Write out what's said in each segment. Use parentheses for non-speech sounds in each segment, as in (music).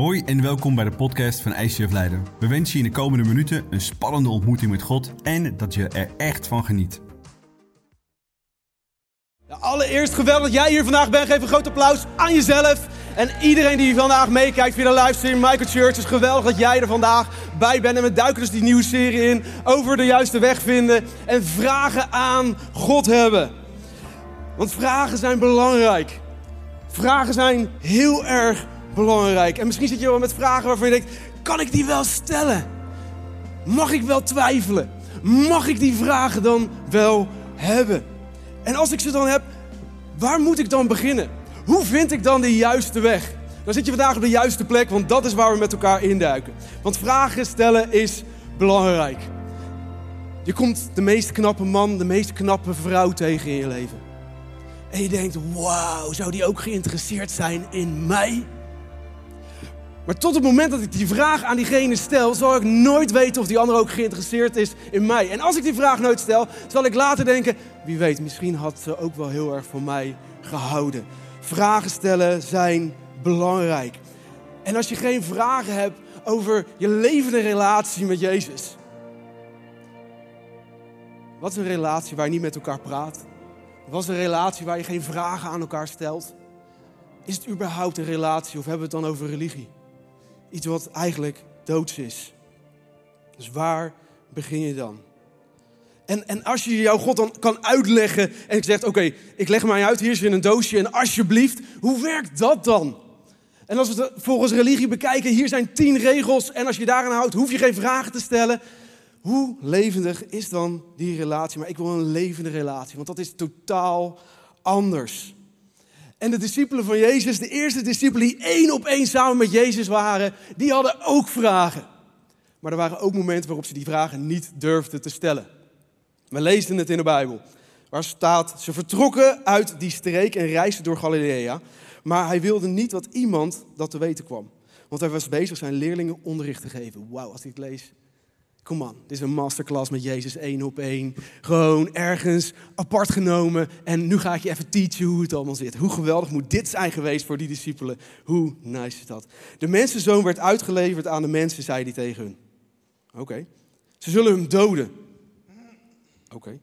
Hoi en welkom bij de podcast van ICF Leiden. We wensen je in de komende minuten een spannende ontmoeting met God en dat je er echt van geniet. Allereerst geweldig dat jij hier vandaag bent. Geef een groot applaus aan jezelf. En iedereen die vandaag meekijkt via de livestream Michael Church. Het is geweldig dat jij er vandaag bij bent. En we duiken dus die nieuwe serie in over de juiste weg vinden. En vragen aan God hebben. Want vragen zijn belangrijk. Vragen zijn heel erg belangrijk. En misschien zit je wel met vragen waarvan je denkt: kan ik die wel stellen? Mag ik wel twijfelen? Mag ik die vragen dan wel hebben? En als ik ze dan heb, waar moet ik dan beginnen? Hoe vind ik dan de juiste weg? Dan zit je vandaag op de juiste plek, want dat is waar we met elkaar induiken. Want vragen stellen is belangrijk. Je komt de meest knappe man, de meest knappe vrouw tegen in je leven. En je denkt, wauw, zou die ook geïnteresseerd zijn in mij? Maar tot het moment dat ik die vraag aan diegene stel, zal ik nooit weten of die ander ook geïnteresseerd is in mij. En als ik die vraag nooit stel, zal ik later denken, wie weet, misschien had ze ook wel heel erg van mij gehouden. Vragen stellen zijn belangrijk. En als je geen vragen hebt over je levende relatie met Jezus. Wat is een relatie waar je niet met elkaar praat? Wat is een relatie waar je geen vragen aan elkaar stelt? Is het überhaupt een relatie of hebben we het dan over religie? Iets wat eigenlijk doods is. Dus waar begin je dan? En, en als je jouw God dan kan uitleggen en ik zeg, oké, ik leg mij uit, hier is weer een doosje en alsjeblieft, hoe werkt dat dan? En als we het volgens religie bekijken, hier zijn tien regels en als je daaraan houdt, hoef je geen vragen te stellen. Hoe levendig is dan die relatie? Maar ik wil een levende relatie, want dat is totaal anders. En de discipelen van Jezus, de eerste discipelen die één op één samen met Jezus waren, die hadden ook vragen. Maar er waren ook momenten waarop ze die vragen niet durfden te stellen. We lezen het in de Bijbel, waar staat: ze vertrokken uit die streek en reisden door Galilea. Maar hij wilde niet dat iemand dat te weten kwam. Want hij was bezig zijn leerlingen onderricht te geven. Wauw, als ik het lees, Kom on, dit is een masterclass met Jezus één op één. Gewoon ergens apart genomen. En nu ga ik je even teachen hoe het allemaal zit. Hoe geweldig moet dit zijn geweest voor die discipelen. Hoe nice is dat? De mensenzoon werd uitgeleverd aan de mensen, zei hij tegen hun. Oké. Ze zullen hem doden. Oké.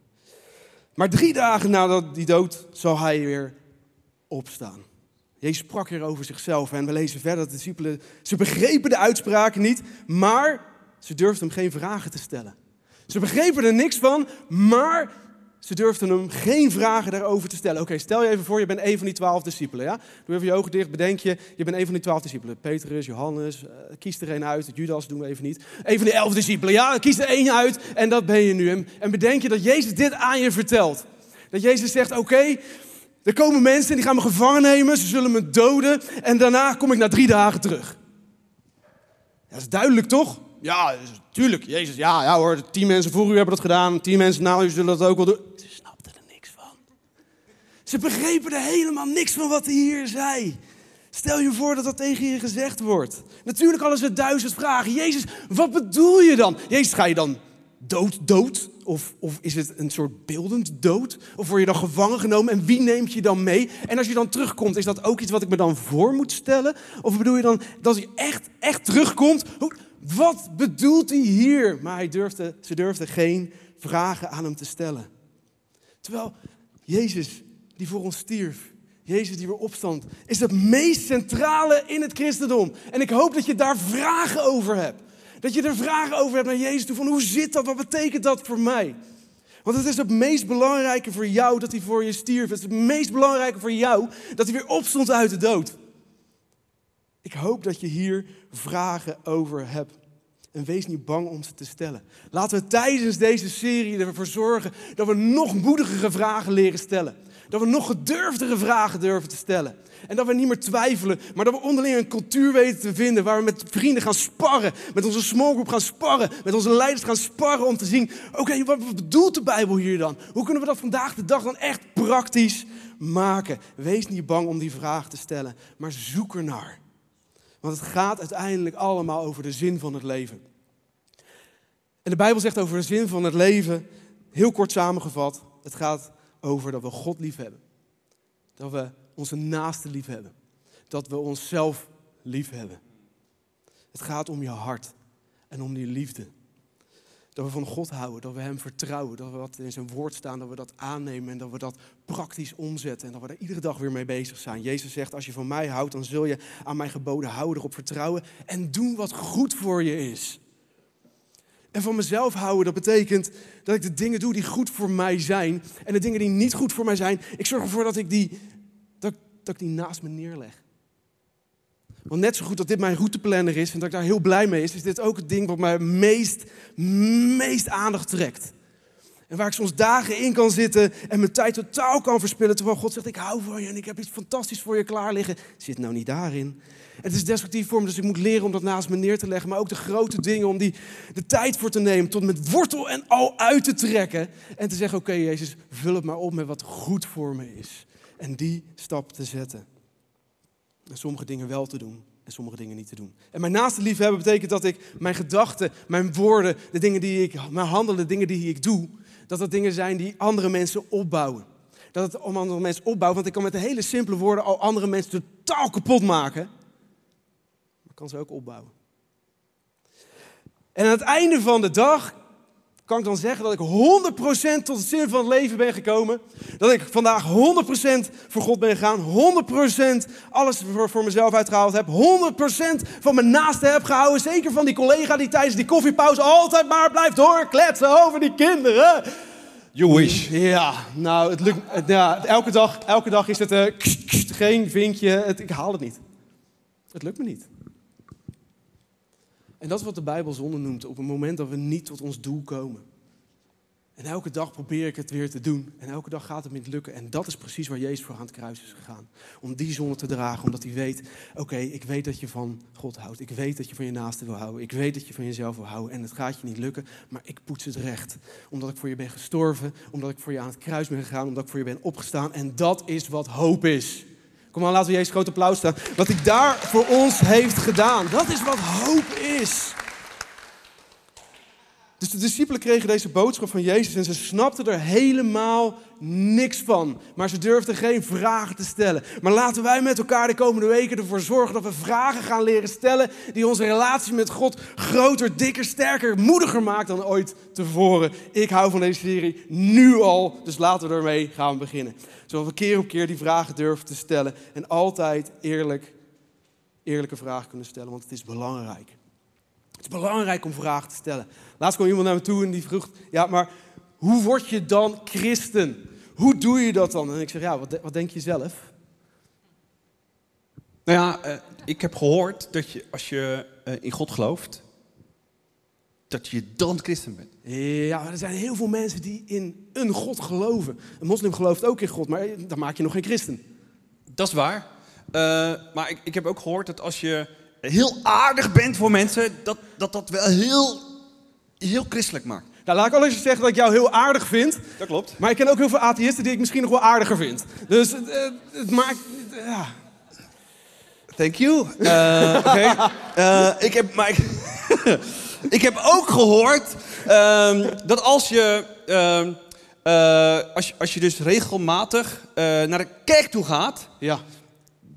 Maar drie dagen nadat die dood zal hij weer opstaan. Jezus sprak hier over zichzelf en we lezen verder dat de discipelen, ze begrepen de uitspraken niet, maar ze durfden hem geen vragen te stellen. Ze begrepen er niks van, maar ze durfden hem geen vragen daarover te stellen. Oké, stel je even voor, je bent een van die twaalf discipelen. Ja? Doe even je ogen dicht, bedenk je, je bent een van die twaalf discipelen. Petrus, Johannes, uh, kies er een uit. Judas doen we even niet. Een van die elf discipelen, ja, kies er één uit en dat ben je nu. En, en bedenk je dat Jezus dit aan je vertelt. Dat Jezus zegt, oké, er komen mensen die gaan me gevangen nemen, ze zullen me doden en daarna kom ik na drie dagen terug. Dat is duidelijk toch? Ja, tuurlijk, Jezus, ja, ja hoor, tien mensen voor u hebben dat gedaan, tien mensen na u zullen dat ook wel doen. Ze snapten er niks van. Ze begrepen er helemaal niks van wat hij hier zei. Stel je voor dat dat tegen je gezegd wordt. Natuurlijk hadden ze duizend vragen. Jezus, wat bedoel je dan? Jezus, ga je dan dood, dood? Of, of is het een soort beeldend dood? Of word je dan gevangen genomen en wie neemt je dan mee? En als je dan terugkomt, is dat ook iets wat ik me dan voor moet stellen? Of bedoel je dan dat je echt, echt terugkomt? Hoe, wat bedoelt hij hier? Maar hij durfde, ze durfden geen vragen aan hem te stellen. Terwijl Jezus, die voor ons stierf, Jezus die weer opstand, is het meest centrale in het christendom. En ik hoop dat je daar vragen over hebt. Dat je er vragen over hebt naar Jezus toe. Van hoe zit dat? Wat betekent dat voor mij? Want het is het meest belangrijke voor jou dat hij voor je stierf. Het is het meest belangrijke voor jou dat hij weer opstond uit de dood. Ik hoop dat je hier vragen over hebt. En wees niet bang om ze te stellen. Laten we tijdens deze serie ervoor zorgen dat we nog moedigere vragen leren stellen. Dat we nog gedurfdere vragen durven te stellen. En dat we niet meer twijfelen, maar dat we onderling een cultuur weten te vinden waar we met vrienden gaan sparren, met onze smallgroup gaan sparren, met onze leiders gaan sparren om te zien, oké, wat bedoelt de Bijbel hier dan? Hoe kunnen we dat vandaag de dag dan echt praktisch maken? Wees niet bang om die vraag te stellen, maar zoek ernaar. Want het gaat uiteindelijk allemaal over de zin van het leven. En de Bijbel zegt over de zin van het leven, heel kort samengevat, het gaat over dat we God lief hebben. Dat we onze naaste lief hebben. Dat we onszelf lief hebben. Het gaat om je hart en om die liefde. Dat we van God houden, dat we Hem vertrouwen, dat we wat in zijn woord staan, dat we dat aannemen en dat we dat praktisch omzetten en dat we daar iedere dag weer mee bezig zijn. Jezus zegt, als je van mij houdt, dan zul je aan mijn geboden houden, erop vertrouwen en doen wat goed voor je is. En van mezelf houden, dat betekent dat ik de dingen doe die goed voor mij zijn. En de dingen die niet goed voor mij zijn, ik zorg ervoor dat ik die, dat, dat ik die naast me neerleg. Want net zo goed dat dit mijn routeplanner is en dat ik daar heel blij mee is, is dit ook het ding wat mij meest, meest aandacht trekt. En waar ik soms dagen in kan zitten en mijn tijd totaal kan verspillen. Terwijl God zegt, ik hou van je en ik heb iets fantastisch voor je klaar liggen. Zit nou niet daarin. Het is destructief voor me, dus ik moet leren om dat naast me neer te leggen. Maar ook de grote dingen, om die de tijd voor te nemen. Tot met wortel en al uit te trekken. En te zeggen, oké Jezus, vul het maar op met wat goed voor me is. En die stap te zetten. En sommige dingen wel te doen en sommige dingen niet te doen. En mijn naaste liefhebben betekent dat ik mijn gedachten, mijn woorden, de dingen die ik, mijn handelen, de dingen die ik doe, dat dat dingen zijn die andere mensen opbouwen. Dat het om andere mensen opbouwen, want ik kan met hele simpele woorden al andere mensen totaal kapot maken. Maar ik kan ze ook opbouwen. En aan het einde van de dag kan ik dan zeggen dat ik 100% tot het zin van het leven ben gekomen. Dat ik vandaag 100% voor God ben gegaan. 100% alles voor, voor mezelf uitgehaald heb. 100% van mijn naaste heb gehouden. Zeker van die collega die tijdens die koffiepauze altijd maar blijft doorkletsen over die kinderen. You wish. Ja, nou, het lukt, ja, elke, dag, elke dag is het uh, geen vinkje. Het, ik haal het niet. Het lukt me niet. En dat is wat de Bijbel zonde noemt op het moment dat we niet tot ons doel komen. En elke dag probeer ik het weer te doen. En elke dag gaat het me niet lukken. En dat is precies waar Jezus voor aan het kruis is gegaan. Om die zonde te dragen. Omdat hij weet, oké, ik weet dat je van God houdt. Ik weet dat je van je naaste wil houden. Ik weet dat je van jezelf wil houden. En het gaat je niet lukken, maar ik poets het recht. Omdat ik voor je ben gestorven. Omdat ik voor je aan het kruis ben gegaan. Omdat ik voor je ben opgestaan. En dat is wat hoop is. Kom maar, laten we Jezus groot applaus staan. Wat hij daar voor ons heeft gedaan. Dat is wat hoop is. Dus de discipelen kregen deze boodschap van Jezus en ze snapten er helemaal niks van. Maar ze durfden geen vragen te stellen. Maar laten wij met elkaar de komende weken ervoor zorgen dat we vragen gaan leren stellen die onze relatie met God groter, dikker, sterker, moediger maakt dan ooit tevoren. Ik hou van deze serie nu al, dus laten we ermee gaan beginnen. Zodat we keer op keer die vragen durven te stellen en altijd eerlijk, eerlijke vragen kunnen stellen, want het is belangrijk. Het is belangrijk om vragen te stellen. Laatst kwam iemand naar me toe en die vroeg: Ja, maar hoe word je dan christen? Hoe doe je dat dan? En ik zeg: Ja, wat, wat denk je zelf? Nou ja, uh, ik heb gehoord dat je als je uh, in God gelooft, dat je dan christen bent. Ja, maar er zijn heel veel mensen die in een God geloven. Een moslim gelooft ook in God, maar dan maak je nog geen christen. Dat is waar. Uh, maar ik, ik heb ook gehoord dat als je heel aardig bent voor mensen, dat dat, dat wel heel, heel christelijk maakt. Nou, laat ik al eens zeggen dat ik jou heel aardig vind. Dat klopt. Maar ik ken ook heel veel atheïsten die ik misschien nog wel aardiger vind. Dus uh, het maakt... Ja. Thank you. Uh, Oké. Ik heb... Maar ik, (laughs) ik heb ook gehoord um, dat als je... Um, als je, als je dus regelmatig naar de kerk toe gaat... Ja.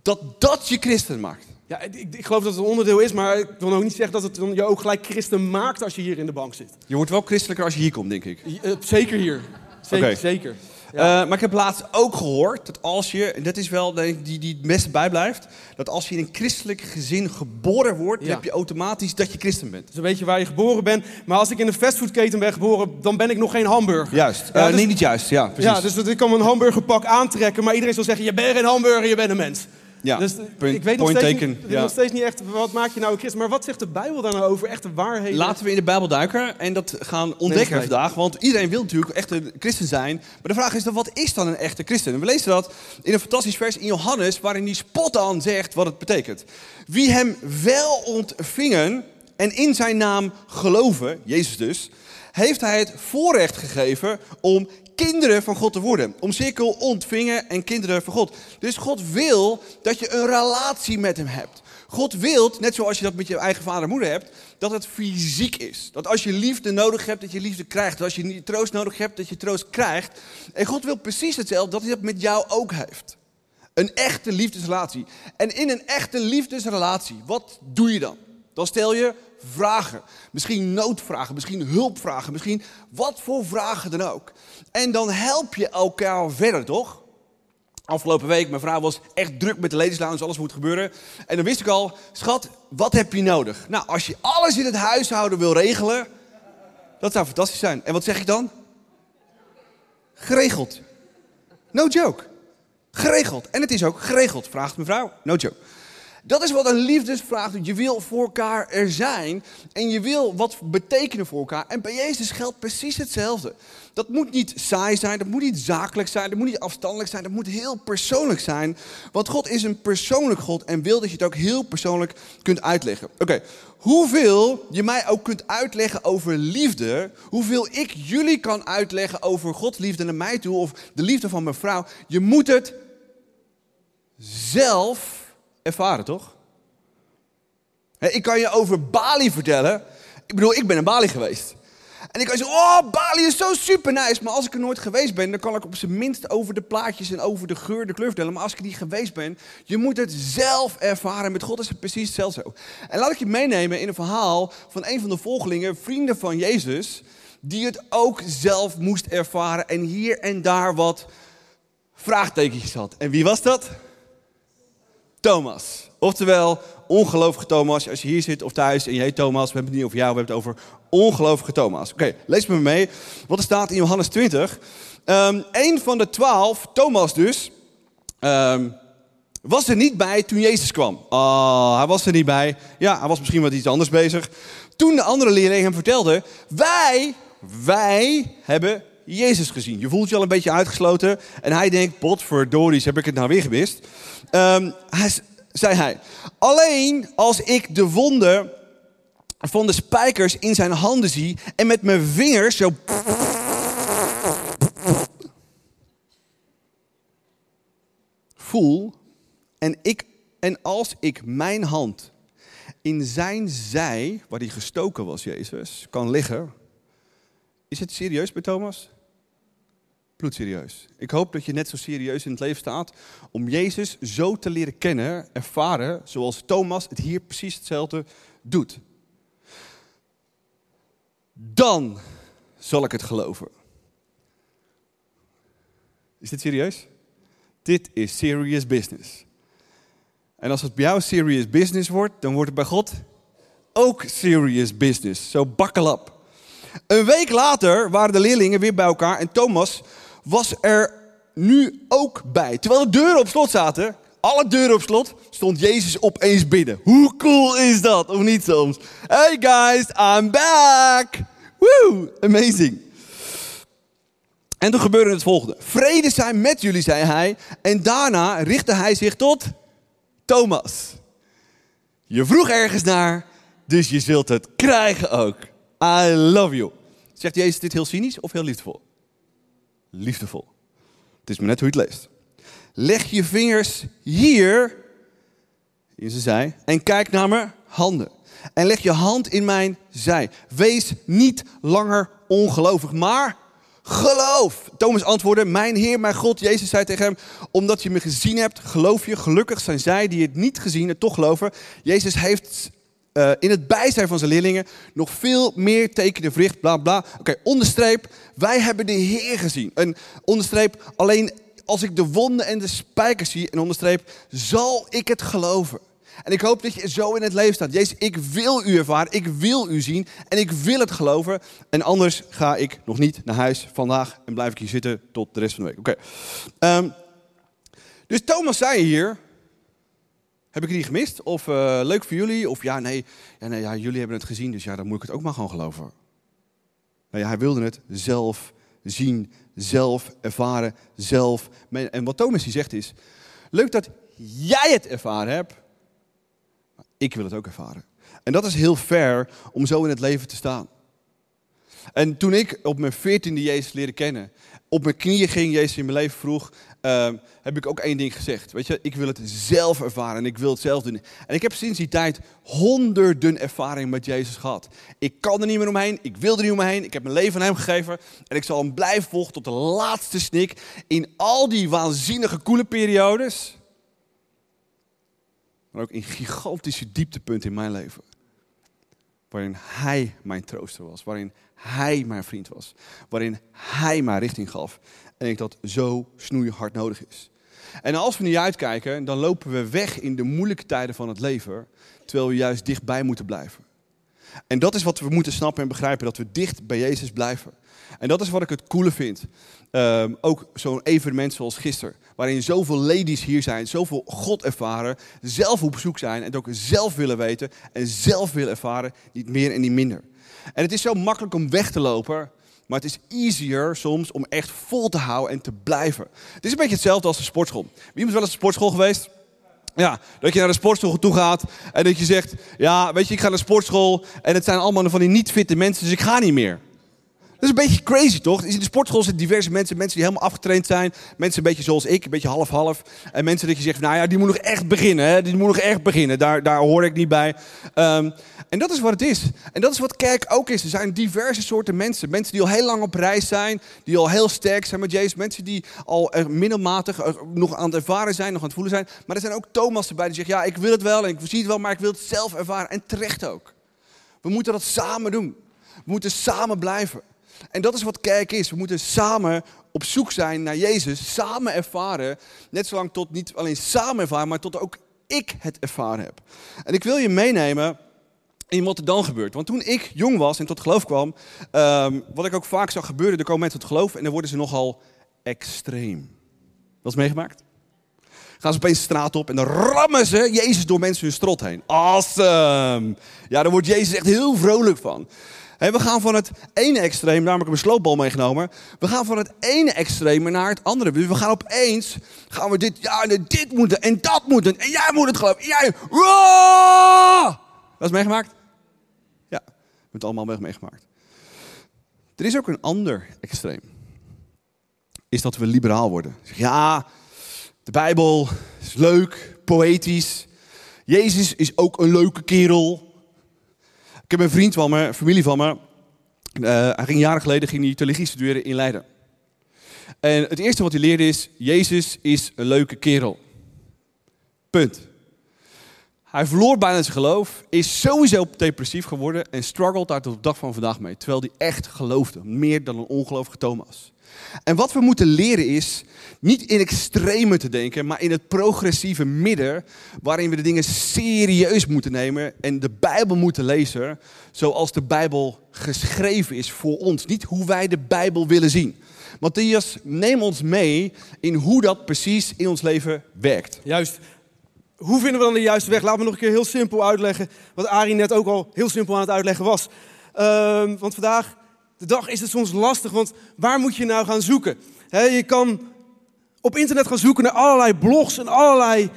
Dat dat je christen maakt. Ja, ik, ik, geloof dat het een onderdeel is, maar ik wil nog niet zeggen dat het je ook gelijk christen maakt als je hier in de bank zit. Je wordt wel christelijker als je hier komt, denk ik. Uh, zeker hier. Zeker, okay. zeker. Ja. Uh, maar ik heb laatst ook gehoord dat als je, en dat is wel denk ik, die, die het beste bijblijft, dat als je in een christelijk gezin geboren wordt, ja. heb je automatisch dat je christen bent. Dus dan weet je waar je geboren bent. Maar als ik in een fastfoodketen ben geboren, dan ben ik nog geen hamburger. Juist. Uh, dus, nee, niet juist. Ja, precies. Ja, dus ik kan mijn hamburgerpak aantrekken, maar iedereen zal zeggen, je bent geen hamburger, je bent een mens. Ja, dus ik weet nog steeds, taken. Niet, ja. nog steeds niet echt, wat maak je nou een christen? Maar wat zegt de Bijbel daar nou over echte waarheden? Laten we in de Bijbel duiken en dat gaan ontdekken nee, vandaag. Want iedereen wil natuurlijk echt een christen zijn. Maar de vraag is dan, wat is dan een echte christen? En we lezen dat in een fantastisch vers in Johannes, waarin hij spot aan zegt wat het betekent. Wie hem wel ontvingen en in zijn naam geloven, Jezus dus, heeft hij het voorrecht gegeven om kinderen van God te worden. Om cirkel ontvingen en kinderen van God. Dus God wil dat je een relatie met hem hebt. God wil, net zoals je dat met je eigen vader en moeder hebt, dat het fysiek is. Dat als je liefde nodig hebt, dat je liefde krijgt. Dat als je troost nodig hebt, dat je troost krijgt. En God wil precies hetzelfde, dat hij dat met jou ook heeft. Een echte liefdesrelatie. En in een echte liefdesrelatie, wat doe je dan? Dan stel je vragen. Misschien noodvragen, misschien hulpvragen, misschien wat voor vragen dan ook. En dan help je elkaar verder, toch? Afgelopen week, mijn vrouw was echt druk met de ladies lounge, alles moet gebeuren. En dan wist ik al, schat, wat heb je nodig? Nou, als je alles in het huishouden wil regelen, dat zou fantastisch zijn. En wat zeg ik dan? Geregeld. No joke. Geregeld. En het is ook geregeld, vraagt mevrouw. No joke. Dat is wat een liefdesvraag doet. Je wil voor elkaar er zijn en je wil wat betekenen voor elkaar. En bij Jezus geldt precies hetzelfde. Dat moet niet saai zijn, dat moet niet zakelijk zijn, dat moet niet afstandelijk zijn, dat moet heel persoonlijk zijn. Want God is een persoonlijk God en wil dat je het ook heel persoonlijk kunt uitleggen. Oké, hoeveel je mij ook kunt uitleggen over liefde, hoeveel ik jullie kan uitleggen over Gods liefde naar mij toe of de liefde van mijn vrouw, je moet het zelf ervaren, toch? Ik kan je over Bali vertellen. Ik bedoel, ik ben in Bali geweest. En ik kan zeggen, oh, Bali is zo super nice. Maar als ik er nooit geweest ben, dan kan ik op zijn minst over de plaatjes en over de geur, de kleur vertellen. Maar als ik niet geweest ben, je moet het zelf ervaren. Met God is het precies hetzelfde zo. En laat ik je meenemen in een verhaal van een van de volgelingen, vrienden van Jezus, die het ook zelf moest ervaren en hier en daar wat vraagtekentjes had. En wie was dat? Thomas. Oftewel, ongelovige Thomas. Als je hier zit of thuis en je heet Thomas, we hebben het niet over jou, we hebben het over ongelovige Thomas. Oké, lees me mee. Wat er staat in Johannes 20. Um, een van de twaalf, Thomas dus, um, was er niet bij toen Jezus kwam. Oh, hij was er niet bij. Ja, hij was misschien wat iets anders bezig. Toen de andere leerling hem vertelde, wij, wij hebben Jezus gezien. Je voelt je al een beetje uitgesloten. En hij denkt, potverdories, heb ik het nou weer gemist? Um, hij, zei hij, alleen als ik de wonden van de spijkers in zijn handen zie en met mijn vingers zo... voel en, ik, en als ik mijn hand in zijn zij, waar hij gestoken was, Jezus, kan liggen. Is het serieus bij Thomas? Bloedserieus. Ik hoop dat je net zo serieus in het leven staat om Jezus zo te leren kennen, ervaren, zoals Thomas het hier precies hetzelfde doet. Dan zal ik het geloven. Is dit serieus? Dit is serious business. En als het bij jou serious business wordt, dan wordt het bij God ook serious business. Zo up. Een week later waren de leerlingen weer bij elkaar en Thomas was er nu ook bij. Terwijl de deuren op slot zaten, alle deuren op slot, stond Jezus opeens binnen. Hoe cool is dat? Of niet soms? Hey guys, I'm back! Woo! Amazing. En toen gebeurde het volgende. Vrede zijn met jullie, zei hij. En daarna richtte hij zich tot Thomas. Je vroeg ergens naar, dus je zult het krijgen ook. I love you. Zegt Jezus dit heel cynisch of heel liefdevol? Liefdevol. Het is maar net hoe je het leest. Leg je vingers hier in zijn zij en kijk naar mijn handen. En leg je hand in mijn zij. Wees niet langer ongelovig, maar geloof. Thomas antwoordde, mijn Heer, mijn God, Jezus zei tegen hem, omdat je me gezien hebt, geloof je. Gelukkig zijn zij die het niet gezien en toch geloven. Jezus heeft uh, in het bijzijn van zijn leerlingen nog veel meer tekenen verricht, bla bla. Oké, onderstreep, wij hebben de Heer gezien. En onderstreep, alleen als ik de wonden en de spijkers zie, en onderstreep, zal ik het geloven. En ik hoop dat je zo in het leven staat. Jezus, ik wil u ervaren, ik wil u zien en ik wil het geloven. En anders ga ik nog niet naar huis vandaag en blijf ik hier zitten tot de rest van de week. Oké. Um, dus Thomas zei hier, heb ik niet gemist? Of uh, leuk voor jullie? Of ja, nee, ja, nee ja, jullie hebben het gezien, dus ja, dan moet ik het ook maar gewoon geloven. Nou ja, hij wilde het zelf zien, zelf ervaren, zelf. En wat Thomas hier zegt is, leuk dat jij het ervaren hebt, maar ik wil het ook ervaren. En dat is heel fair om zo in het leven te staan. En toen ik op mijn veertiende Jezus leerde kennen, op mijn knieën ging, Jezus in mijn leven vroeg, uh, heb ik ook één ding gezegd. Weet je, ik wil het zelf ervaren en ik wil het zelf doen. En ik heb sinds die tijd honderden ervaringen met Jezus gehad. Ik kan er niet meer omheen, ik wil er niet omheen. Ik heb mijn leven aan hem gegeven en ik zal hem blijven volgen tot de laatste snik in al die waanzinnige koele periodes. Maar ook in gigantische dieptepunten in mijn leven. Waarin Hij mijn trooster was. Waarin Hij mijn vriend was. Waarin Hij mij richting gaf. En ik dat zo snoeihard nodig is. En als we niet uitkijken, dan lopen we weg in de moeilijke tijden van het leven. Terwijl we juist dichtbij moeten blijven. En dat is wat we moeten snappen en begrijpen. Dat we dicht bij Jezus blijven. En dat is wat ik het coole vind. Um, ook zo'n evenement zoals gisteren. Waarin zoveel ladies hier zijn, zoveel God ervaren, zelf op zoek zijn en het ook zelf willen weten en zelf willen ervaren, niet meer en niet minder. En het is zo makkelijk om weg te lopen, maar het is easier soms om echt vol te houden en te blijven. Het is een beetje hetzelfde als de sportschool. Wie is wel eens een sportschool geweest? Ja, dat je naar de sportschool toe gaat en dat je zegt, ja, weet je, ik ga naar de sportschool en het zijn allemaal van die niet fitte mensen, dus ik ga niet meer. Dat is een beetje crazy, toch? In de sportschool zitten diverse mensen. Mensen die helemaal afgetraind zijn. Mensen een beetje zoals ik, een beetje half-half. En mensen dat je zegt, nou ja, die moet nog echt beginnen. Die moet nog echt beginnen. Daar, daar hoor ik niet bij. Um, en dat is wat het is. En dat is wat kerk ook is. Er zijn diverse soorten mensen. Mensen die al heel lang op reis zijn. Die al heel sterk zijn met Jezus. Mensen die al middelmatig nog aan het ervaren zijn. Nog aan het voelen zijn. Maar er zijn ook Thomas erbij die zegt, ja, ik wil het wel. En ik zie het wel, maar ik wil het zelf ervaren. En terecht ook. We moeten dat samen doen. We moeten samen blijven. En dat is wat kerk is. We moeten samen op zoek zijn naar Jezus, samen ervaren. Net zolang tot niet alleen samen ervaren, maar tot ook ik het ervaren heb. En ik wil je meenemen in wat er dan gebeurt. Want toen ik jong was en tot geloof kwam, um, wat ik ook vaak zag gebeuren, er komen mensen tot geloof en dan worden ze nogal extreem. Dat is meegemaakt? Gaan ze opeens de straat op en dan rammen ze Jezus door mensen hun strot heen. Awesome! Ja, daar wordt Jezus echt heel vrolijk van we gaan van het ene extreem, namelijk een sloopbal meegenomen. We gaan van het ene extreem naar het andere. We gaan opeens, gaan we dit, ja, dit moeten en dat moeten. En jij moet het geloven. jij, Dat is meegemaakt? Ja, we hebben het allemaal meegemaakt. Er is ook een ander extreem. Is dat we liberaal worden. Ja, de Bijbel is leuk, poëtisch. Jezus is ook een leuke kerel. Ik heb een vriend van me, familie van me. Uh, hij ging jaren geleden ging hij theologie studeren in Leiden. En het eerste wat hij leerde is: Jezus is een leuke kerel. Punt. Hij verloor bijna zijn geloof, is sowieso depressief geworden en struggelt daar tot de dag van vandaag mee. Terwijl hij echt geloofde, meer dan een ongelovige Thomas. En wat we moeten leren is niet in extreme te denken, maar in het progressieve midden, waarin we de dingen serieus moeten nemen en de Bijbel moeten lezen zoals de Bijbel geschreven is voor ons. Niet hoe wij de Bijbel willen zien. Matthias, neem ons mee in hoe dat precies in ons leven werkt. Juist. Hoe vinden we dan de juiste weg? Laten we nog een keer heel simpel uitleggen wat Arie net ook al heel simpel aan het uitleggen was. Uh, want vandaag de dag is het soms lastig, want waar moet je nou gaan zoeken? je kan op internet gaan zoeken naar allerlei blogs en allerlei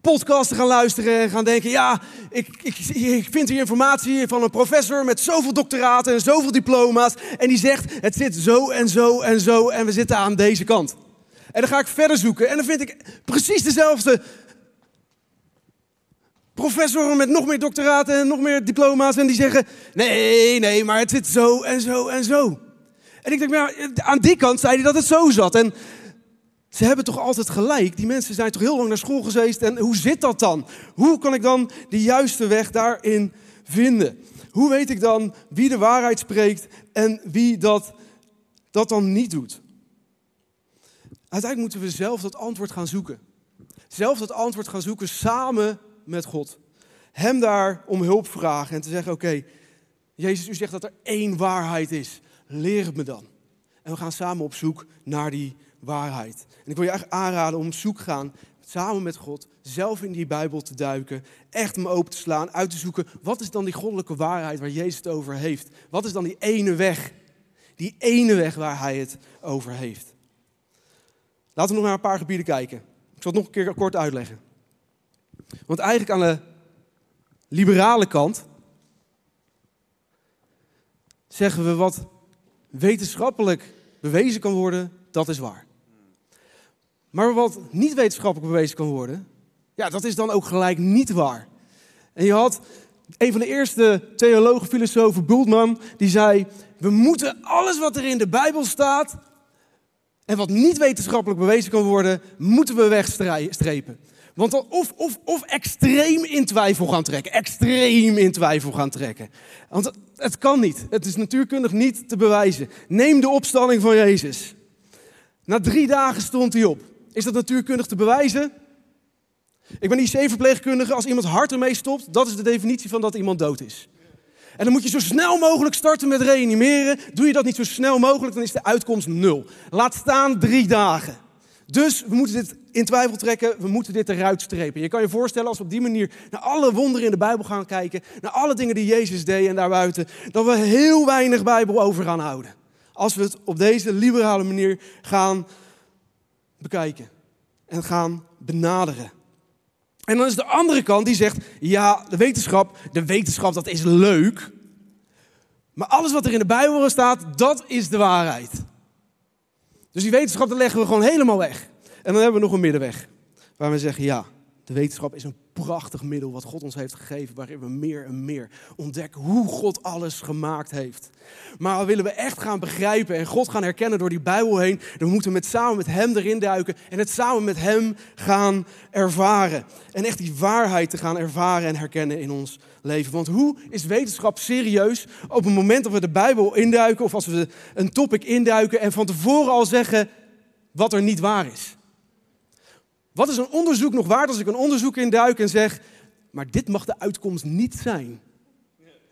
podcasts gaan luisteren en gaan denken, ja, ik, ik, ik vind hier informatie van een professor met zoveel doctoraten en zoveel diploma's. En die zegt, het zit zo en zo en zo en we zitten aan deze kant. En dan ga ik verder zoeken en dan vind ik precies dezelfde professoren met nog meer doctoraten en nog meer diploma's. En die zeggen: nee, nee, maar het zit zo en zo en zo. En ik denk, maar aan die kant zei hij dat het zo zat. En ze hebben toch altijd gelijk. Die mensen zijn toch heel lang naar school geweest. En hoe zit dat dan? Hoe kan ik dan de juiste weg daarin vinden? Hoe weet ik dan wie de waarheid spreekt en wie dat, dat dan niet doet? Uiteindelijk moeten we zelf dat antwoord gaan zoeken. Zelf dat antwoord gaan zoeken samen met God. Hem daar om hulp vragen en te zeggen: Oké, Jezus, u zegt dat er één waarheid is. Leer het me dan. En we gaan samen op zoek naar die waarheid. En ik wil je echt aanraden om op zoek te gaan samen met God, zelf in die Bijbel te duiken, echt hem open te slaan, uit te zoeken, wat is dan die goddelijke waarheid waar Jezus het over heeft? Wat is dan die ene weg? Die ene weg waar hij het over heeft. Laten we nog naar een paar gebieden kijken. Ik zal het nog een keer kort uitleggen. Want eigenlijk aan de liberale kant zeggen we wat wetenschappelijk bewezen kan worden, dat is waar. Maar wat niet wetenschappelijk bewezen kan worden, ja, dat is dan ook gelijk niet waar. En je had een van de eerste theologen, filosofen, Bultmann, die zei: We moeten alles wat er in de Bijbel staat en wat niet wetenschappelijk bewezen kan worden, moeten we wegstrepen. Want of, of, of extreem in twijfel gaan trekken. Extreem in twijfel gaan trekken. Want het kan niet. Het is natuurkundig niet te bewijzen. Neem de opstanding van Jezus. Na drie dagen stond hij op. Is dat natuurkundig te bewijzen? Ik ben IC-verpleegkundige. Als iemand hart ermee stopt, dat is de definitie van dat iemand dood is. En dan moet je zo snel mogelijk starten met reanimeren. Doe je dat niet zo snel mogelijk, dan is de uitkomst nul. Laat staan drie dagen. Dus we moeten dit in twijfel trekken, we moeten dit eruit strepen. Je kan je voorstellen als we op die manier naar alle wonderen in de Bijbel gaan kijken, naar alle dingen die Jezus deed en daarbuiten, dat we heel weinig Bijbel over gaan houden. Als we het op deze liberale manier gaan bekijken en gaan benaderen. En dan is de andere kant die zegt, ja, de wetenschap, de wetenschap dat is leuk. Maar alles wat er in de Bijbel staat, dat is de waarheid. Dus die wetenschap, leggen we gewoon helemaal weg. En dan hebben we nog een middenweg. Waar we zeggen, ja, de wetenschap is een prachtig middel wat God ons heeft gegeven, waarin we meer en meer ontdekken hoe God alles gemaakt heeft. Maar willen we echt gaan begrijpen en God gaan herkennen door die Bijbel heen, dan moeten we met, samen met Hem erin duiken en het samen met Hem gaan ervaren. En echt die waarheid te gaan ervaren en herkennen in ons leven. Want hoe is wetenschap serieus op het moment dat we de Bijbel induiken of als we een topic induiken en van tevoren al zeggen wat er niet waar is? Wat is een onderzoek nog waard als ik een onderzoek induik en zeg, maar dit mag de uitkomst niet zijn?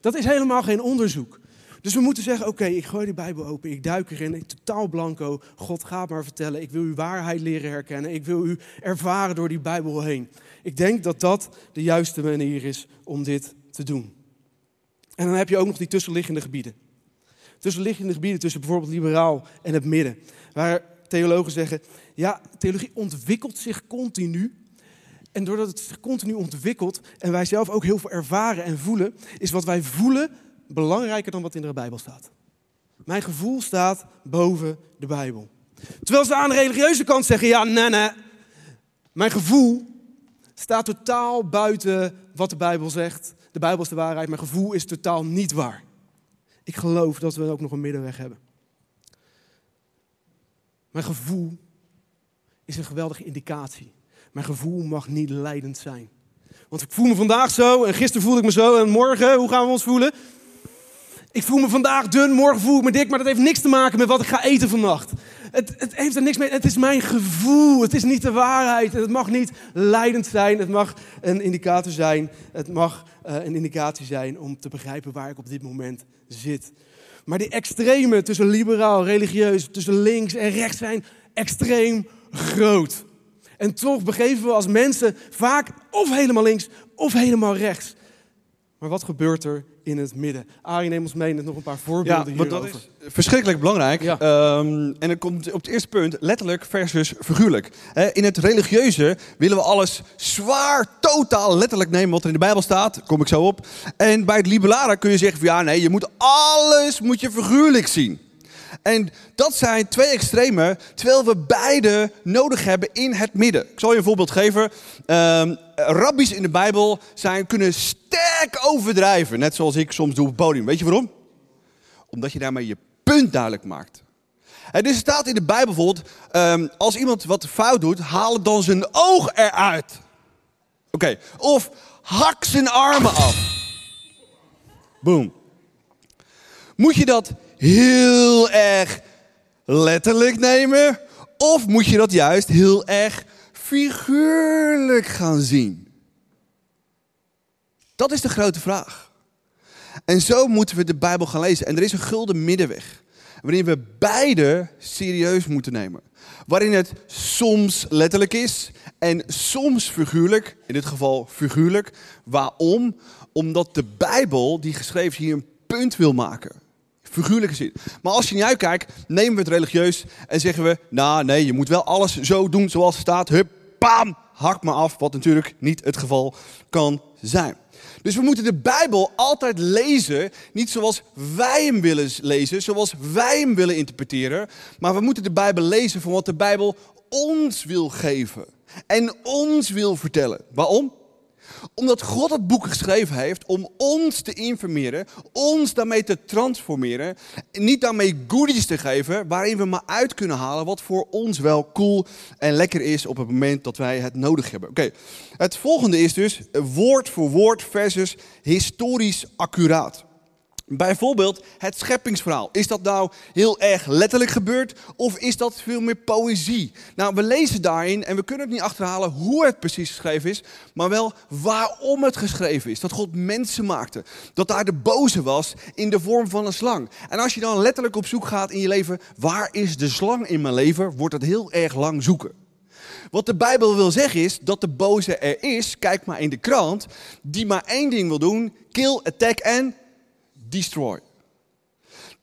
Dat is helemaal geen onderzoek. Dus we moeten zeggen, oké, ik gooi de Bijbel open, ik duik erin, ik totaal blanco. God gaat maar vertellen, ik wil uw waarheid leren herkennen, ik wil u ervaren door die Bijbel heen. Ik denk dat dat de juiste manier is om dit te doen. En dan heb je ook nog die tussenliggende gebieden. Tussenliggende gebieden tussen bijvoorbeeld liberaal en het midden. Waar theologen zeggen, ja, theologie ontwikkelt zich continu. En doordat het zich continu ontwikkelt en wij zelf ook heel veel ervaren en voelen, is wat wij voelen belangrijker dan wat in de Bijbel staat. Mijn gevoel staat boven de Bijbel. Terwijl ze aan de religieuze kant zeggen, ja, nee, nee. Mijn gevoel staat totaal buiten wat de Bijbel zegt. De Bijbel is de waarheid, mijn gevoel is totaal niet waar. Ik geloof dat we ook nog een middenweg hebben. Mijn gevoel is een geweldige indicatie. Mijn gevoel mag niet leidend zijn. Want ik voel me vandaag zo en gisteren voelde ik me zo en morgen, hoe gaan we ons voelen? Ik voel me vandaag dun, morgen voel ik me dik, maar dat heeft niks te maken met wat ik ga eten vannacht. Het, het heeft er niks mee. Het is mijn gevoel. Het is niet de waarheid. Het mag niet leidend zijn. Het mag een indicator zijn. Het mag uh, een indicatie zijn om te begrijpen waar ik op dit moment zit. Maar die extreme tussen liberaal, religieus, tussen links en rechts zijn extreem groot. En toch begeven we als mensen vaak of helemaal links of helemaal rechts. Maar wat gebeurt er in het midden? Arie, neem ons mee met nog een paar voorbeelden ja, hierover. dat is verschrikkelijk belangrijk. Ja. Ehm, en dan komt op het eerste punt letterlijk versus figuurlijk. in het religieuze willen we alles zwaar, totaal letterlijk nemen wat er in de Bijbel staat. kom ik zo op. En bij het liberale kun je zeggen van ja, nee, je moet alles moet je figuurlijk zien. En dat zijn twee extremen, terwijl we beide nodig hebben in het midden. Ik zal je een voorbeeld geven. Um, rabbies in de Bijbel zijn, kunnen sterk overdrijven, net zoals ik soms doe op podium. Weet je waarom? Omdat je daarmee je punt duidelijk maakt. En dus staat in de Bijbel bijvoorbeeld, um, als iemand wat fout doet, haal dan zijn oog eruit. Oké, of hak zijn armen af. Boom. Moet je dat heel erg letterlijk nemen? Of moet je dat juist heel erg figuurlijk gaan zien? Dat is de grote vraag. En zo moeten we de Bijbel gaan lezen. En er is een gulden middenweg. Waarin we beide serieus moeten nemen. Waarin het soms letterlijk is en soms figuurlijk. In dit geval figuurlijk. Waarom? Omdat de Bijbel, die geschreven is, hier een punt wil maken figuurlijke zin. Maar als je niet uitkijkt, nemen we het religieus en zeggen we, nou nee, je moet wel alles zo doen zoals het staat. Hup, bam, hak me af, wat natuurlijk niet het geval kan zijn. Dus we moeten de Bijbel altijd lezen, niet zoals wij hem willen lezen, zoals wij hem willen interpreteren, maar we moeten de Bijbel lezen van wat de Bijbel ons wil geven en ons wil vertellen. Waarom? Omdat God het boek geschreven heeft om ons te informeren, ons daarmee te transformeren. Niet daarmee goodies te geven waarin we maar uit kunnen halen wat voor ons wel cool en lekker is op het moment dat wij het nodig hebben. Oké, het volgende is dus woord voor woord versus historisch accuraat. Bijvoorbeeld het scheppingsverhaal. Is dat nou heel erg letterlijk gebeurd of is dat veel meer poëzie? Nou, we lezen daarin en we kunnen het niet achterhalen hoe het precies geschreven is, maar wel waarom het geschreven is. Dat God mensen maakte. Dat daar de boze was in de vorm van een slang. En als je dan letterlijk op zoek gaat in je leven, waar is de slang in mijn leven, wordt het heel erg lang zoeken. Wat de Bijbel wil zeggen is dat de boze er is, kijk maar in de krant, die maar één ding wil doen: kill, attack en destroy.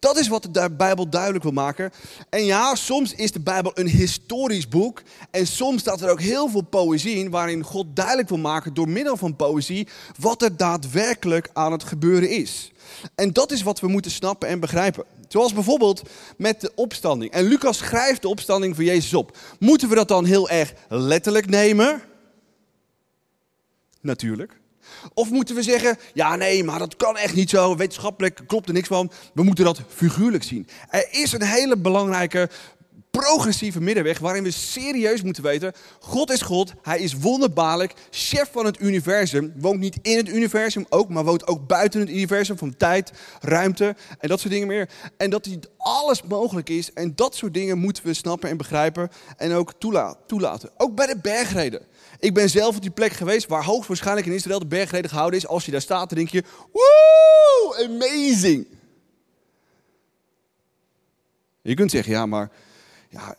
Dat is wat de Bijbel duidelijk wil maken. En ja, soms is de Bijbel een historisch boek. En soms staat er ook heel veel poëzie in, waarin God duidelijk wil maken door middel van poëzie wat er daadwerkelijk aan het gebeuren is. En dat is wat we moeten snappen en begrijpen. Zoals bijvoorbeeld met de opstanding. En Lucas schrijft de opstanding van Jezus op. Moeten we dat dan heel erg letterlijk nemen? Natuurlijk. Of moeten we zeggen, ja nee, maar dat kan echt niet zo, wetenschappelijk klopt er niks van. We moeten dat figuurlijk zien. Er is een hele belangrijke progressieve middenweg waarin we serieus moeten weten, God is God, hij is wonderbaarlijk, chef van het universum, woont niet in het universum ook, maar woont ook buiten het universum van tijd, ruimte en dat soort dingen meer. En dat hij alles mogelijk is en dat soort dingen moeten we snappen en begrijpen en ook toelaten. Ook bij de bergreden. Ik ben zelf op die plek geweest waar hoogstwaarschijnlijk in Israël de bergreden gehouden is. Als je daar staat, dan denk je, woe, amazing. Je kunt zeggen, ja maar, ja,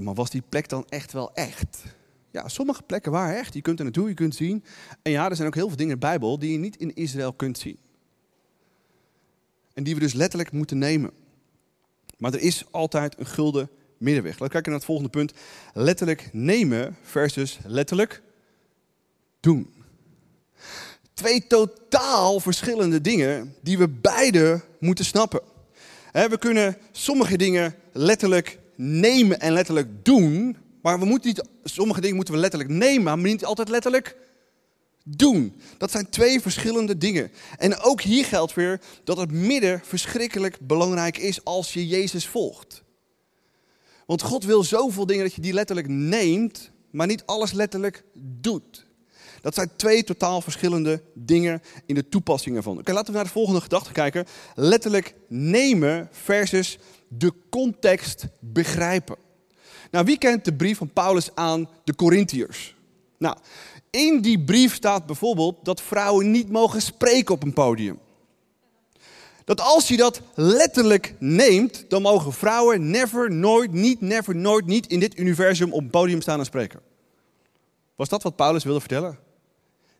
maar was die plek dan echt wel echt? Ja, sommige plekken waren echt. Je kunt er naartoe, je kunt zien. En ja, er zijn ook heel veel dingen in de Bijbel die je niet in Israël kunt zien. En die we dus letterlijk moeten nemen. Maar er is altijd een gulden middenweg. Laten we kijken naar het volgende punt. Letterlijk nemen versus letterlijk doen. Twee totaal verschillende dingen die we beide moeten snappen. We kunnen sommige dingen letterlijk nemen en letterlijk doen, maar we moeten niet, sommige dingen moeten we letterlijk nemen, maar niet altijd letterlijk doen. Dat zijn twee verschillende dingen. En ook hier geldt weer dat het midden verschrikkelijk belangrijk is als je Jezus volgt. Want God wil zoveel dingen dat je die letterlijk neemt, maar niet alles letterlijk doet. Dat zijn twee totaal verschillende dingen in de toepassing ervan. Oké, laten we naar de volgende gedachte kijken. Letterlijk nemen versus de context begrijpen. Nou, wie kent de brief van Paulus aan de Corinthiërs? Nou, in die brief staat bijvoorbeeld dat vrouwen niet mogen spreken op een podium. Dat als je dat letterlijk neemt, dan mogen vrouwen never, nooit, niet, never, nooit, niet in dit universum op een podium staan en spreken. Was dat wat Paulus wilde vertellen?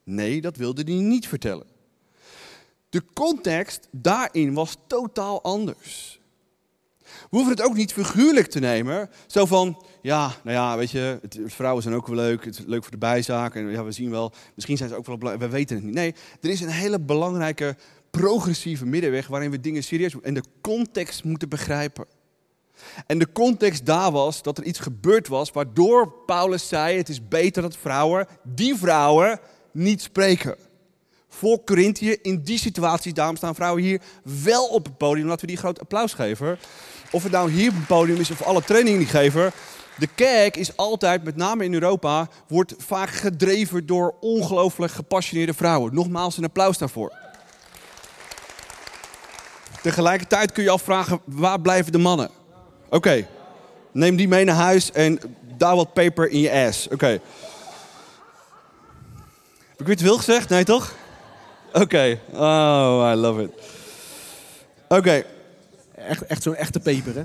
Nee, dat wilde hij niet vertellen. De context daarin was totaal anders. We hoeven het ook niet figuurlijk te nemen. Zo van, ja, nou ja, weet je, het, vrouwen zijn ook wel leuk. Het is leuk voor de bijzaak. En ja, we zien wel, misschien zijn ze ook wel blij. We weten het niet. Nee, er is een hele belangrijke progressieve middenweg waarin we dingen serieus en de context moeten begrijpen. En de context daar was dat er iets gebeurd was waardoor Paulus zei: het is beter dat vrouwen, die vrouwen, niet spreken. Voor Corinthië, in die situatie, daarom staan vrouwen hier wel op het podium. Laten we die groot applaus geven. Of het nou hier op het podium is of alle trainingen die geven. De kerk is altijd, met name in Europa, wordt vaak gedreven door ongelooflijk gepassioneerde vrouwen. Nogmaals een applaus daarvoor. Tegelijkertijd kun je afvragen, waar blijven de mannen? Oké, neem die mee naar huis en daar wat paper in je ass. Oké. Ik het wil gezegd? Nee, toch? Oké. Oh, I love it. Oké. Echt, echt zo'n echte peper, hè?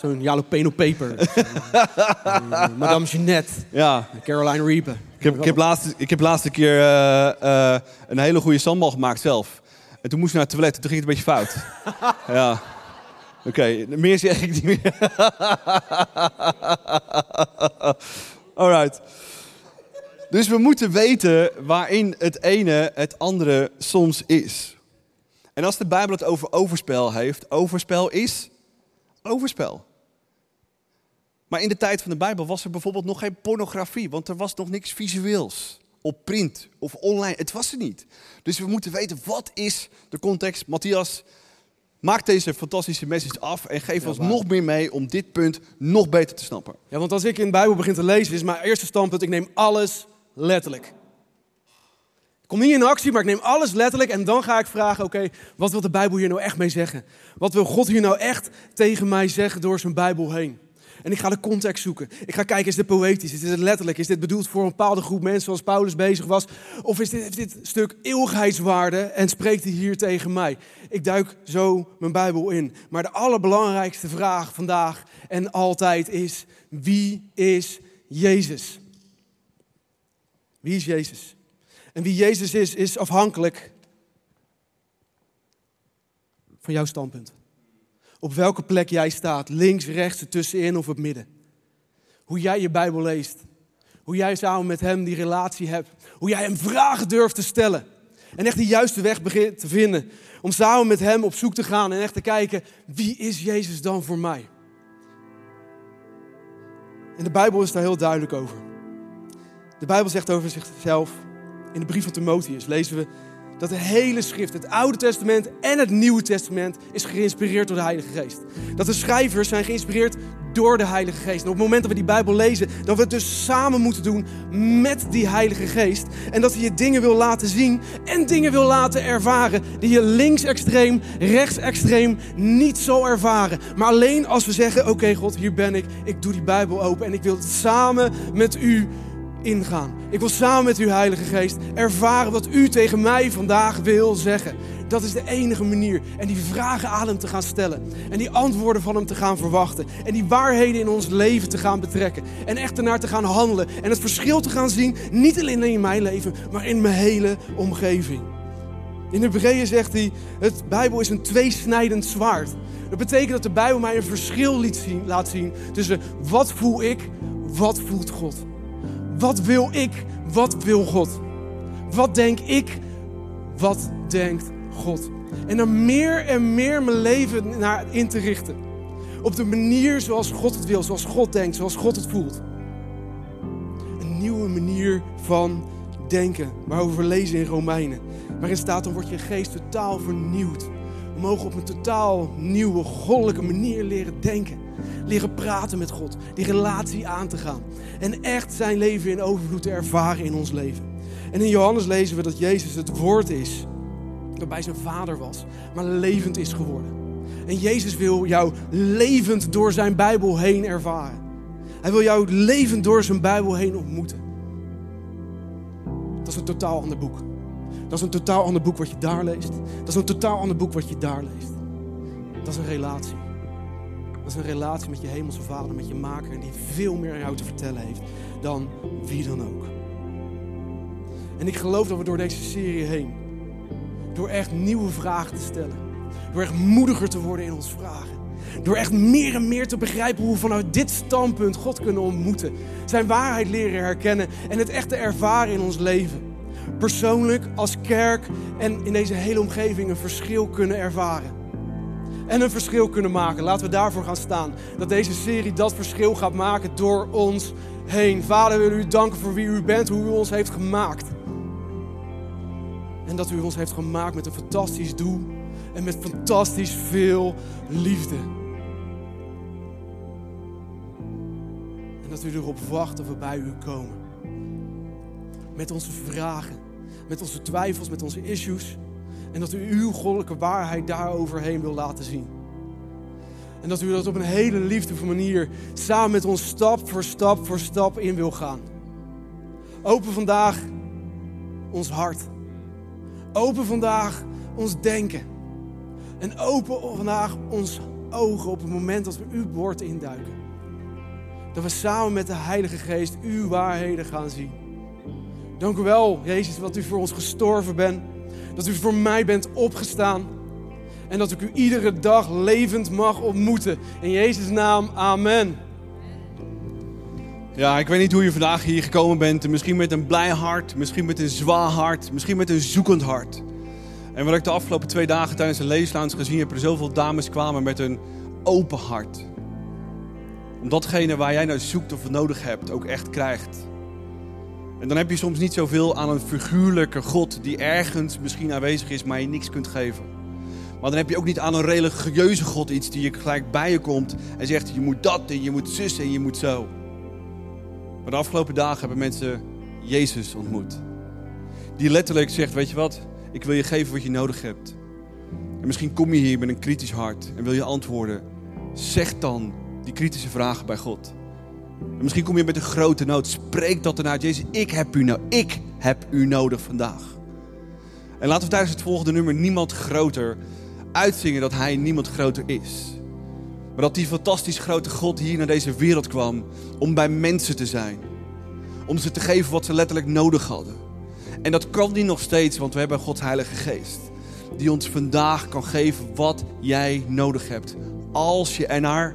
Zo'n jalapeno peper. (laughs) Madame Jeanette. Ja. Caroline Reaper. Ik heb, ik heb, laatst, ik heb laatste keer uh, uh, een hele goede sambal gemaakt zelf. En toen moest ik naar het toilet. Toen ging het een beetje fout. (laughs) ja. Oké, meer zeg ik niet meer. (laughs) Alright. Dus we moeten weten waarin het ene het andere soms is. En als de Bijbel het over overspel heeft, overspel is overspel. Maar in de tijd van de Bijbel was er bijvoorbeeld nog geen pornografie, want er was nog niks visueels. op print of online. Het was er niet. Dus we moeten weten, wat is de context? Matthias, maak deze fantastische message af en geef ons nog meer mee om dit punt nog beter te snappen. Ja, want als ik in de Bijbel begin te lezen, is mijn eerste standpunt, ik neem alles letterlijk. Ik kom niet in actie, maar ik neem alles letterlijk en dan ga ik vragen, oké, wat wil de Bijbel hier nou echt mee zeggen? Wat wil God hier nou echt tegen mij zeggen door zijn Bijbel heen? En ik ga de context zoeken. Ik ga kijken, is dit poëtisch? Is dit letterlijk? Is dit bedoeld voor een bepaalde groep mensen zoals Paulus bezig was? Of is dit, heeft dit stuk eeuwigheidswaarde en spreekt hij hier tegen mij? Ik duik zo mijn Bijbel in. Maar de allerbelangrijkste vraag vandaag en altijd is, wie is Jezus? Wie is Jezus? En wie Jezus is, is afhankelijk van jouw standpunt. Op welke plek jij staat, links, rechts, ertussenin of het midden. Hoe jij je Bijbel leest. Hoe jij samen met Hem die relatie hebt. Hoe jij Hem vragen durft te stellen. En echt de juiste weg begint te vinden. Om samen met Hem op zoek te gaan en echt te kijken, wie is Jezus dan voor mij? En de Bijbel is daar heel duidelijk over. De Bijbel zegt over zichzelf, in de brief van Timotheus lezen we dat de hele schrift, het Oude Testament en het Nieuwe Testament, is geïnspireerd door de Heilige Geest. Dat de schrijvers zijn geïnspireerd door de Heilige Geest. En op het moment dat we die Bijbel lezen, dat we het dus samen moeten doen met die Heilige Geest. En dat hij je dingen wil laten zien en dingen wil laten ervaren die je linksextreem, rechtsextreem niet zal ervaren. Maar alleen als we zeggen, oké God, hier ben ik, ik doe die Bijbel open en ik wil het samen met u ingaan. Ik wil samen met uw Heilige Geest ervaren wat u tegen mij vandaag wil zeggen. Dat is de enige manier. En die vragen aan hem te gaan stellen. En die antwoorden van hem te gaan verwachten. En die waarheden in ons leven te gaan betrekken. En echt ernaar te gaan handelen. En het verschil te gaan zien, niet alleen in mijn leven, maar in mijn hele omgeving. In Hebreeën zegt hij, het Bijbel is een tweesnijdend zwaard. Dat betekent dat de Bijbel mij een verschil laat zien tussen wat voel ik, wat voelt God. Wat wil ik? Wat wil God? Wat denk ik? Wat denkt God? En er meer en meer mijn leven naar in te richten. Op de manier zoals God het wil, zoals God denkt, zoals God het voelt. Een nieuwe manier van denken, waarover we lezen in Romeinen. Waarin staat, dan wordt je geest totaal vernieuwd. We mogen op een totaal nieuwe, goddelijke manier leren denken. Leren praten met God. Die relatie aan te gaan. En echt zijn leven in overvloed te ervaren in ons leven. En in Johannes lezen we dat Jezus het woord is. Dat bij zijn vader was. Maar levend is geworden. En Jezus wil jou levend door zijn Bijbel heen ervaren. Hij wil jou levend door zijn Bijbel heen ontmoeten. Dat is een totaal ander boek. Dat is een totaal ander boek wat je daar leest. Dat is een totaal ander boek wat je daar leest. Dat is een relatie. Dat is een relatie met je hemelse vader, met je maker. Die veel meer aan jou te vertellen heeft dan wie dan ook. En ik geloof dat we door deze serie heen, door echt nieuwe vragen te stellen, door echt moediger te worden in ons vragen, door echt meer en meer te begrijpen hoe we vanuit dit standpunt God kunnen ontmoeten, zijn waarheid leren herkennen en het echt te ervaren in ons leven persoonlijk, als kerk en in deze hele omgeving een verschil kunnen ervaren. En een verschil kunnen maken. Laten we daarvoor gaan staan. Dat deze serie dat verschil gaat maken door ons heen. Vader, we willen u danken voor wie u bent, hoe u ons heeft gemaakt. En dat u ons heeft gemaakt met een fantastisch doel en met fantastisch veel liefde. En dat u erop wacht dat we bij u komen met onze vragen, met onze twijfels, met onze issues. En dat u uw goddelijke waarheid daaroverheen wil laten zien. En dat u dat op een hele liefdevolle manier samen met ons stap voor stap voor stap in wil gaan. Open vandaag ons hart. Open vandaag ons denken. En open vandaag ons ogen op het moment dat we uw woord induiken. Dat we samen met de Heilige Geest uw waarheden gaan zien. Dank u wel, Jezus, dat u voor ons gestorven bent. Dat u voor mij bent opgestaan. En dat ik u iedere dag levend mag ontmoeten. In Jezus' naam, amen. Ja, ik weet niet hoe je vandaag hier gekomen bent. Misschien met een blij hart, misschien met een zwaar hart, misschien met een zoekend hart. En wat ik de afgelopen twee dagen tijdens de leeslounge gezien heb, er zoveel dames kwamen met een open hart. Om datgene waar jij naar zoekt of nodig hebt, ook echt krijgt. En dan heb je soms niet zoveel aan een figuurlijke God die ergens misschien aanwezig is, maar je niks kunt geven. Maar dan heb je ook niet aan een religieuze God iets die je gelijk bij je komt en zegt: je moet dat en je moet zus en je moet zo. Maar de afgelopen dagen hebben mensen Jezus ontmoet. Die letterlijk zegt: Weet je wat, ik wil je geven wat je nodig hebt. En misschien kom je hier met een kritisch hart en wil je antwoorden. Zeg dan die kritische vragen bij God. En misschien kom je met een grote nood. Spreek dat eruit. Jezus, ik heb u, nou, ik heb u nodig vandaag. En laten we tijdens het volgende nummer niemand groter uitzingen dat hij niemand groter is. Maar dat die fantastisch grote God hier naar deze wereld kwam om bij mensen te zijn. Om ze te geven wat ze letterlijk nodig hadden. En dat kan die nog steeds, want we hebben Gods Heilige Geest. Die ons vandaag kan geven wat jij nodig hebt. Als je ernaar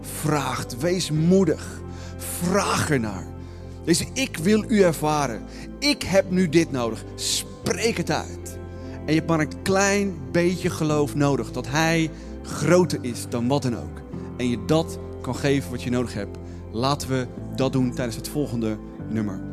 vraagt. Wees moedig. Vraag ernaar. Deze ik wil u ervaren. Ik heb nu dit nodig. Spreek het uit. En je hebt maar een klein beetje geloof nodig dat Hij groter is dan wat dan ook. En je dat kan geven wat je nodig hebt. Laten we dat doen tijdens het volgende nummer.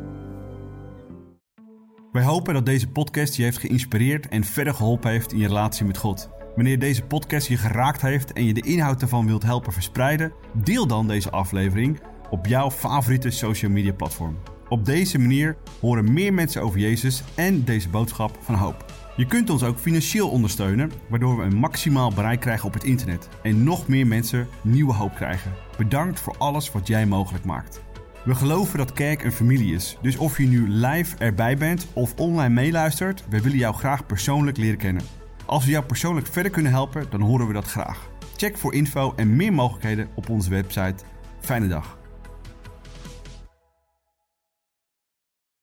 Wij hopen dat deze podcast je heeft geïnspireerd en verder geholpen heeft in je relatie met God. Wanneer deze podcast je geraakt heeft en je de inhoud ervan wilt helpen verspreiden, deel dan deze aflevering op jouw favoriete social media platform. Op deze manier horen meer mensen over Jezus en deze boodschap van hoop. Je kunt ons ook financieel ondersteunen, waardoor we een maximaal bereik krijgen op het internet en nog meer mensen nieuwe hoop krijgen. Bedankt voor alles wat jij mogelijk maakt. We geloven dat kerk een familie is, dus of je nu live erbij bent of online meeluistert, we willen jou graag persoonlijk leren kennen. Als we jou persoonlijk verder kunnen helpen, dan horen we dat graag. Check voor info en meer mogelijkheden op onze website. Fijne dag.